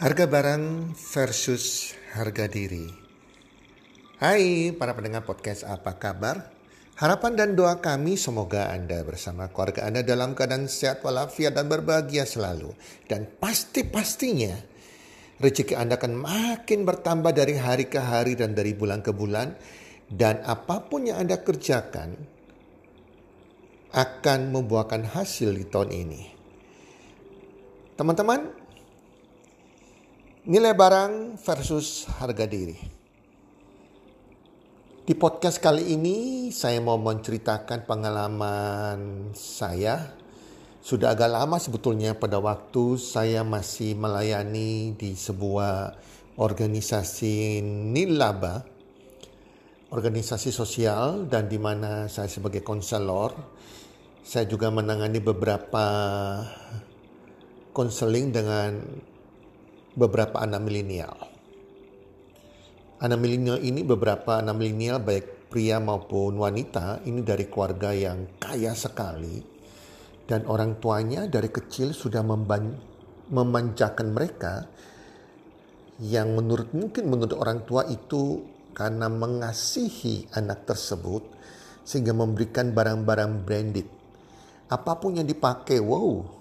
Harga barang versus harga diri. Hai para pendengar podcast apa kabar? Harapan dan doa kami semoga Anda bersama keluarga Anda dalam keadaan sehat walafiat dan berbahagia selalu. Dan pasti-pastinya rezeki Anda akan makin bertambah dari hari ke hari dan dari bulan ke bulan. Dan apa pun yang Anda kerjakan akan membuahkan hasil di tahun ini. Teman-teman, nilai barang versus harga diri. Di podcast kali ini saya mau menceritakan pengalaman saya. Sudah agak lama sebetulnya pada waktu saya masih melayani di sebuah organisasi nilaba, organisasi sosial dan di mana saya sebagai konselor, saya juga menangani beberapa konseling dengan beberapa anak milenial. Anak milenial ini beberapa anak milenial baik pria maupun wanita ini dari keluarga yang kaya sekali dan orang tuanya dari kecil sudah memanjakan mereka yang menurut mungkin menurut orang tua itu karena mengasihi anak tersebut sehingga memberikan barang-barang branded apa pun yang dipakai wow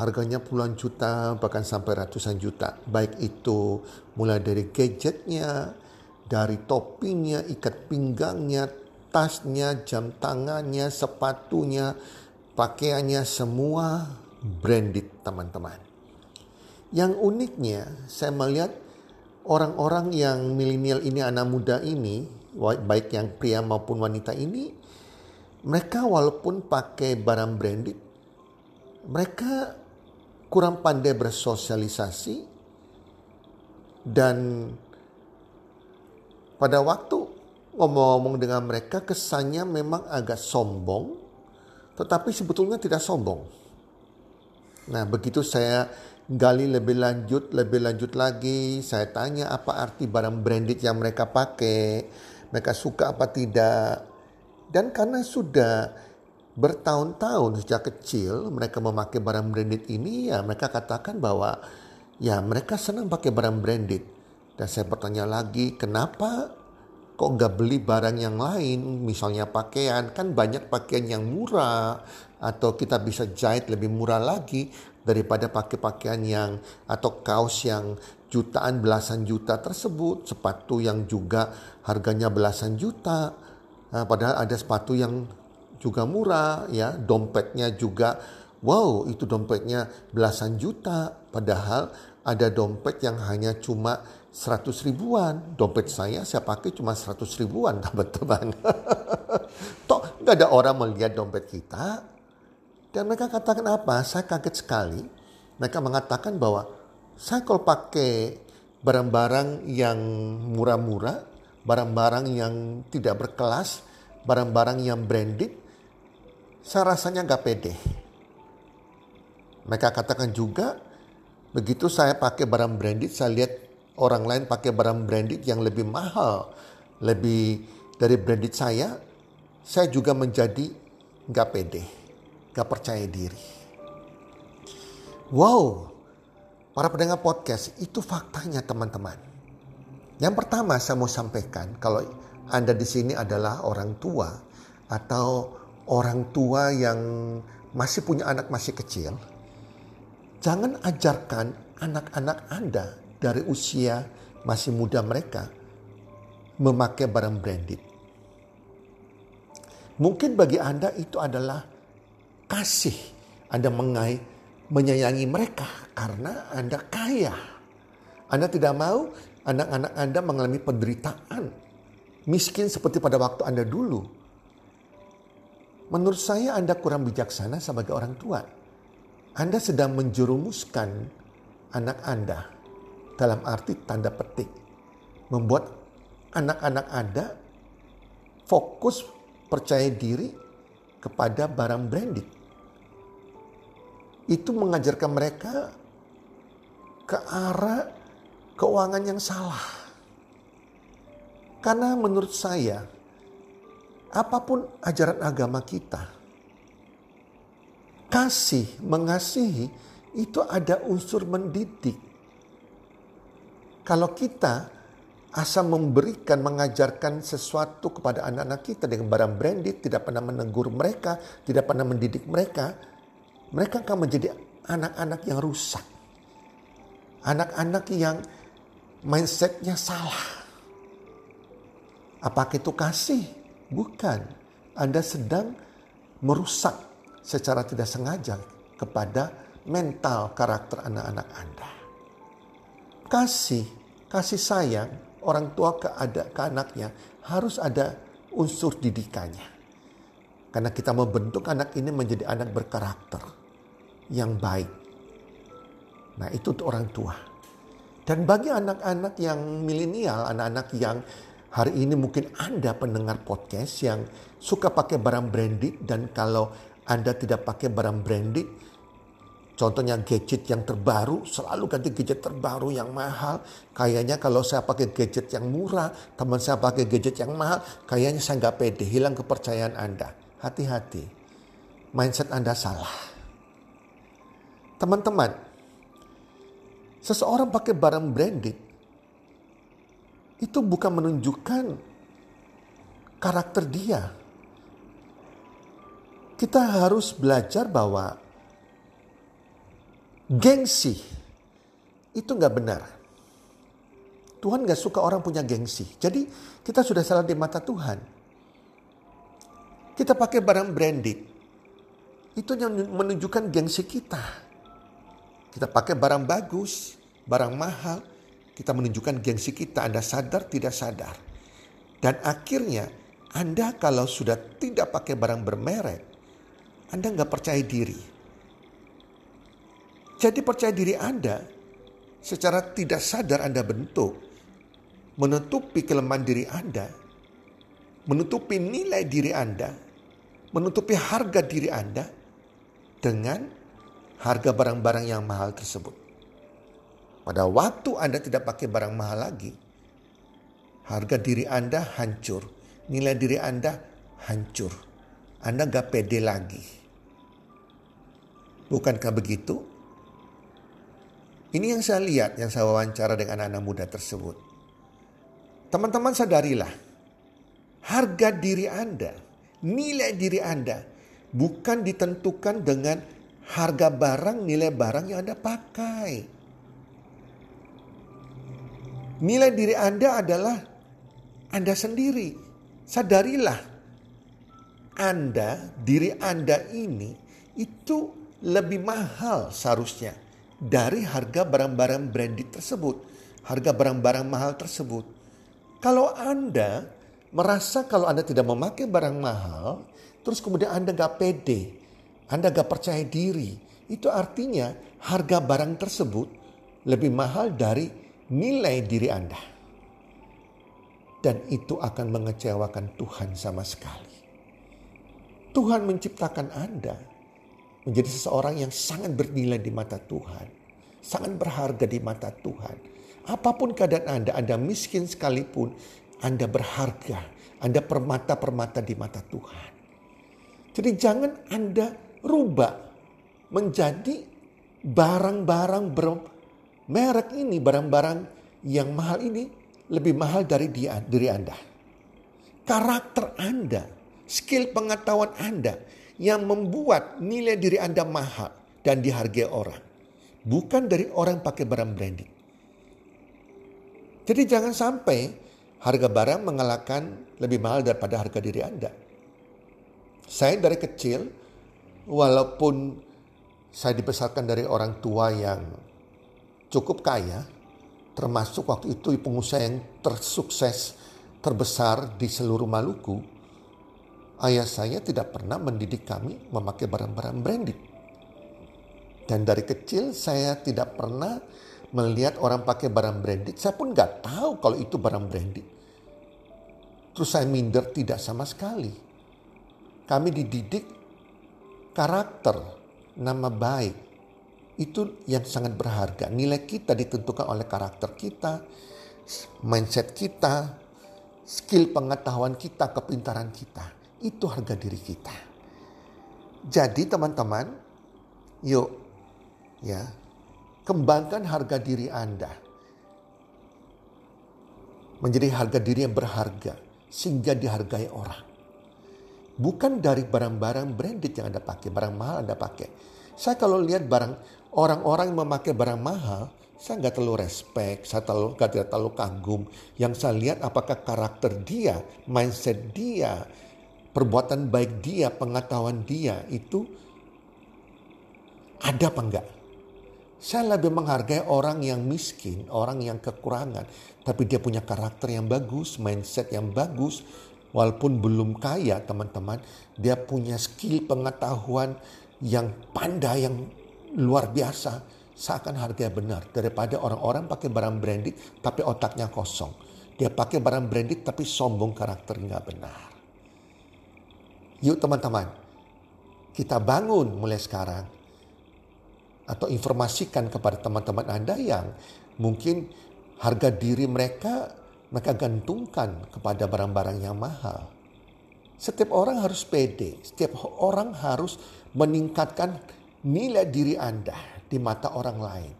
harganya puluhan juta bahkan sampai ratusan juta. Baik itu mulai dari gadgetnya dari topinya ikat pinggangnya tasnya jam tangannya sepatunya pakaiannya semua branded teman-teman. Yang uniknya saya melihat orang-orang yang milenial ini anak muda ini baik yang pria maupun wanita ini mereka walaupun pakai barang branded mereka kurang pandai bersosialisasi dan pada waktu ngomong-ngomong dengan mereka kesannya memang agak sombong tetapi sebetulnya tidak sombong. Nah, begitu saya gali lebih lanjut, lebih lanjut lagi, saya tanya apa arti barang branded yang mereka pakai, mereka suka apa tidak. Dan karena sudah bertahun-tahun sejak kecil mereka memakai barang branded ini ya mereka katakan bahwa ya mereka senang pakai barang branded. Dan saya bertanya lagi kenapa kok nggak beli barang yang lain? Misalnya pakaian kan banyak pakaian yang murah atau kita bisa jahit lebih murah lagi daripada pakai pakaian yang atau kaos yang jutaan belasan juta tersebut. Sepatu yang juga harganya belasan juta. Nah, padahal ada sepatu yang juga murah ya, dompetnya juga wow itu dompetnya belasan juta padahal ada dompet yang hanya cuma 100 ribuan. Dompet saya saya pakai cuma 100 ribuan teman-teman. Toh nggak ada orang melihat dompet kita. Dan mereka katakan apa? Saya kaget sekali. Mereka mengatakan bahwa saya kalau pakai barang-barang yang murah-murah, barang-barang yang tidak berkelas, barang-barang yang branded, saya rasanya gak pede. Mereka katakan juga, begitu saya pakai barang branded, saya lihat orang lain pakai barang branded yang lebih mahal, lebih dari branded saya, saya juga menjadi gak pede, gak percaya diri. Wow, para pendengar podcast itu faktanya teman-teman. Yang pertama saya mau sampaikan kalau Anda di sini adalah orang tua atau orang tua yang masih punya anak masih kecil, jangan ajarkan anak-anak Anda dari usia masih muda mereka memakai barang branded. Mungkin bagi Anda itu adalah kasih. Anda mengai, menyayangi mereka karena Anda kaya. Anda tidak mau anak-anak Anda mengalami penderitaan. Miskin seperti pada waktu Anda dulu Menurut saya Anda kurang bijaksana sebagai orang tua. Anda sedang menjerumuskan anak Anda dalam arti tanda petik. Membuat anak-anak Anda fokus percaya diri kepada barang branded. Itu mengajarkan mereka ke arah keuangan yang salah. Karena menurut saya apa pun ajaran agama kita, kasih, mengasihi itu ada unsur mendidik. Kalau kita asal memberikan, mengajarkan sesuatu kepada anak-anak kita dengan barang branded, tidak pernah menegur mereka, tidak pernah mendidik mereka, mereka akan menjadi anak-anak yang rusak. Anak-anak yang mindsetnya salah. Apakah itu kasih? Bukan. Anda sedang merusak secara tidak sengaja kepada mental karakter anak-anak Anda. Kasih, kasih sayang orang tua ke, ada, ke anaknya harus ada unsur didikannya. Karena kita membentuk anak ini menjadi anak berkarakter yang baik. Nah itu untuk orang tua. Dan bagi anak-anak yang milenial, anak-anak yang hari ini mungkin Anda pendengar podcast yang suka pakai barang branded dan kalau Anda tidak pakai barang branded, Contohnya gadget yang terbaru, selalu ganti gadget terbaru yang mahal. Kayaknya kalau saya pakai gadget yang murah, teman saya pakai gadget yang mahal, kayaknya saya nggak pede, hilang kepercayaan Anda. Hati-hati, mindset Anda salah. Teman-teman, seseorang pakai barang branded, itu bukan menunjukkan karakter dia. Kita harus belajar bahwa Gengsi itu nggak benar. Tuhan nggak suka orang punya gengsi. Jadi kita sudah salah di mata Tuhan. Kita pakai barang branded. Itu yang menunjukkan gengsi kita. Kita pakai barang bagus, barang mahal. Kita menunjukkan gengsi kita. Anda sadar tidak sadar. Dan akhirnya Anda kalau sudah tidak pakai barang bermerek, Anda nggak percaya diri. Jadi percaya diri Anda secara tidak sadar Anda bentuk menutupi kelemahan diri Anda, menutupi nilai diri Anda, menutupi harga diri Anda dengan harga barang-barang yang mahal tersebut. Pada waktu Anda tidak pakai barang mahal lagi, harga diri Anda hancur, nilai diri Anda hancur. Anda gak pede lagi. Bukankah begitu? Ini yang saya lihat, yang saya wawancara dengan anak-anak muda tersebut. Teman-teman sadarilah, harga diri Anda, nilai diri Anda bukan ditentukan dengan harga barang, nilai barang yang Anda pakai. Nilai diri Anda adalah Anda sendiri. Sadarilah, Anda, diri Anda ini itu lebih mahal seharusnya dari harga barang-barang branded tersebut, harga barang-barang mahal tersebut. Kalau Anda merasa kalau Anda tidak memakai barang mahal, terus kemudian Anda gak pede, Anda gak percaya diri, itu artinya harga barang tersebut lebih mahal dari nilai diri Anda. Dan itu akan mengecewakan Tuhan sama sekali. Tuhan menciptakan Anda menjadi seseorang yang sangat bernilai di mata Tuhan, sangat berharga di mata Tuhan. Apa pun keadaan Anda, Anda miskin sekalipun, Anda berharga, Anda permata-permata di mata Tuhan. Jadi jangan Anda rubah menjadi barang-barang merek ini, barang-barang yang mahal ini lebih mahal dari diri Anda. Karakter Anda, skill pengetahuan Anda, yang membuat nilai diri Anda mahal dan dihargai orang. Bukan dari orang pakai barang branding. Jadi jangan sampai harga barang mengalahkan lebih mahal daripada harga diri Anda. Saya dari kecil, walaupun saya dibesarkan dari orang tua yang cukup kaya, termasuk waktu itu pengusaha yang tersukses terbesar di seluruh Maluku, ayah saya tidak pernah mendidik kami memakai barang-barang branded. Dan dari kecil saya tidak pernah melihat orang pakai barang branded. Saya pun nggak tahu kalau itu barang branded. Terus saya minder tidak sama sekali. Kami dididik karakter, nama baik. Itu yang sangat berharga. Nilai kita ditentukan oleh karakter kita, mindset kita, skill pengetahuan kita, kepintaran kita itu harga diri kita. Jadi teman-teman, yuk ya, kembangkan harga diri Anda. menjadi harga diri yang berharga sehingga dihargai orang. Bukan dari barang-barang branded yang Anda pakai, barang mahal Anda pakai. Saya kalau lihat barang orang-orang yang memakai barang mahal, saya nggak terlalu respect, saya terlalu, gak tidak terlalu kagum. Yang saya lihat apakah karakter dia, mindset dia, perbuatan baik dia, pengetahuan dia itu ada apa enggak? Saya lebih menghargai orang yang miskin, orang yang kekurangan, tapi dia punya karakter yang bagus, mindset yang bagus, walaupun belum kaya teman-teman, dia punya skill pengetahuan yang pandai, yang luar biasa. Saya akan hargai benar daripada orang-orang pakai barang branded tapi otaknya kosong. Dia pakai barang branded tapi sombong karakter nggak benar. Yuk teman-teman, kita bangun mulai sekarang atau informasikan kepada teman-teman Anda yang mungkin harga diri mereka mereka gantungkan kepada barang-barang yang mahal. Setiap orang harus pede, setiap orang harus meningkatkan nilai diri Anda di mata orang lain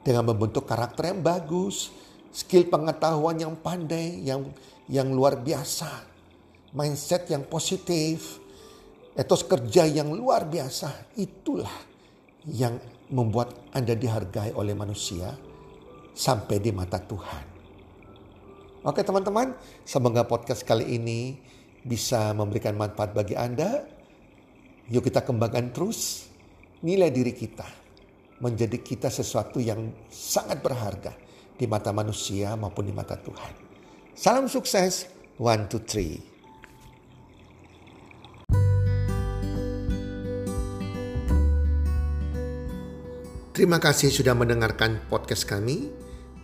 dengan membentuk karakter yang bagus, skill pengetahuan yang pandai, yang yang luar biasa, mindset yang positif, etos kerja yang luar biasa. Itulah yang membuat Anda dihargai oleh manusia sampai di mata Tuhan. Oke teman-teman, semoga podcast kali ini bisa memberikan manfaat bagi Anda. Yuk kita kembangkan terus nilai diri kita menjadi kita sesuatu yang sangat berharga di mata manusia maupun di mata Tuhan. Salam sukses, one, two, three. Terima kasih sudah mendengarkan podcast kami.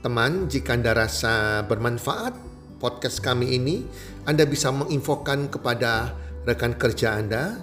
Teman, jika Anda rasa bermanfaat podcast kami ini, Anda bisa menginfokan kepada rekan kerja Anda,